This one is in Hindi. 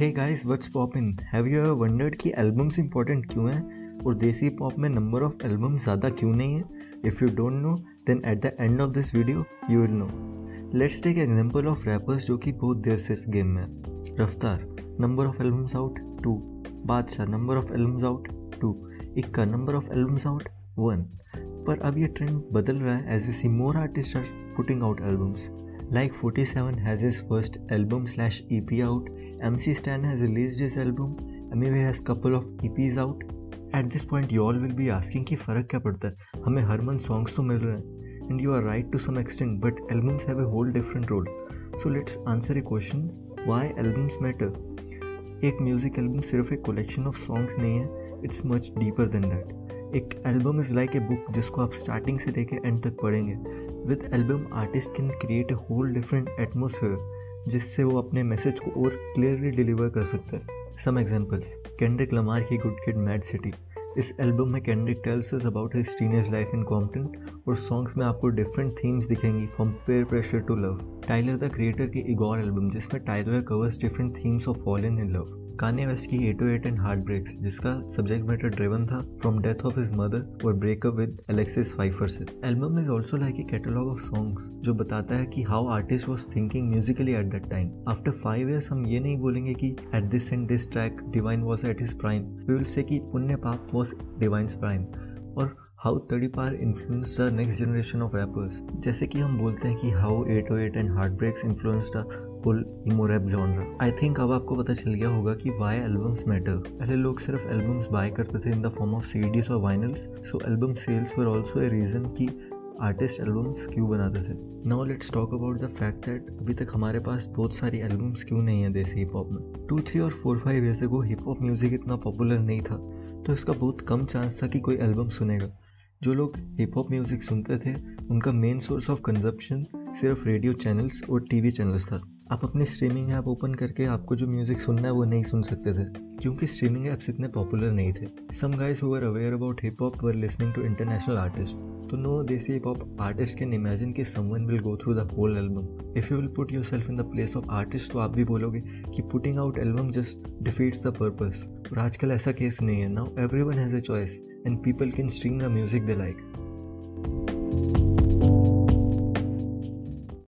Hey guys what's poppin have you ever wondered कि एल्बम्स इंपॉर्टेंट क्यों हैं? और देसी पॉप में नंबर ऑफ़ एल्बम ज़्यादा क्यों नहीं है? If you don't know then at the end of this video you will know let's take example of rappers जो कि बहुत देर से इस गेम में Raftaar number of albums out two Badshah number of albums out two Ikka number of albums out one पर अब ये ट्रेंड बदल रहा है as we see more artist are putting out albums Like 47 has his first album slash EP out, MC Stan has released his album, Amiway has couple of EPs out. At this point you all will be asking कि फ़र्क क्या पड़ता है? हमें हर मंथ सॉन्ग्स तो मिल रहे हैं। And you are right to some extent but albums have a whole different role so let's answer a question why albums matter एक म्यूज़िक एल्बम सिर्फ़ एक कलेक्शन ऑफ़ सॉन्ग्स नहीं है. It's much deeper than that एक album is like a book जिसको आप स्टार्टिंग से लेके एंड तक पढ़ेंगे। With album artist can create a whole different atmosphere जिससे वो अपने मैसेज को और क्लियरली डिलीवर कर सकता है। सम एग्जाम्पल्स कैंड्रिक लमार की गुड किड मैड सिटी इस एल्बम में Kendrick tells us about his teenage life in Compton और सॉन्ग्स में आपको डिफरेंट थीम्स दिखेंगी from peer pressure to love Tyler the Creator की इगोर एल्बम जिसमें Tyler covers different themes of fallen in love Kanye West की eight eight and heart breaks जिसका सब्जेक्ट मैटर ड्रिवन था from death of his mother और ब्रेकअप विद एलेक्सिस फाइफर से। Album is also like a catalogue of songs जो बताता है कि how artist was thinking musically at that time after five years हम ये नहीं बोलेंगे कि at this and this track Divine was at his prime we will say कि पुण्य पाप वॉज़ डिवाइंस प्राइम और how Tadipaar influence the next generation of rappers जैसे कि हम बोलते हैं कि how eight oh eight and heartbreaks influence the full emo rap genre I think अब आपको पता चल गया होगा कि वाई एल्बम्स मैटर पहले लोग सिर्फ़ एल्बम्स बाय करते थे in the form of CDs और vinyls so album sales were also a reason कि आर्टिस्ट एल्बम्स क्यों बनाते थे. Now let's talk about the fact that अभी तक हमारे पास बहुत सारी एल्बम्स क्यों नहीं है देसी हिप हॉप में. टू थ्री और फोर फाइव ईयर्स को हिप हॉप म्यूज़िक इतना पॉपुलर नहीं था तो इसका बहुत कम चांस था कि कोई एल्बम सुनेगा. जो लोग हिप हॉप म्यूज़िक सुनते थे, उनका मेन सोर्स ऑफ़ कंजप्शन सिर्फ़ रेडियो चैनल्स और टीवी चैनल्स था. आप अपने स्ट्रीमिंग ऐप ओपन करके आपको जो म्यूज़िक सुनना है वो नहीं सुन सकते थे, क्योंकि स्ट्रीमिंग ऐप्स इतने पॉपुलर नहीं थे। Some guys who are aware about hip hop were listening to international artist तो no desi hip hop artist can imagine कि someone will go through the whole album if you will put yourself in the place of artist तो आप भी बोलोगे कि putting out album just defeats the purpose और आजकल ऐसा केस नहीं है। Now everyone has a choice and people can stream the music they like.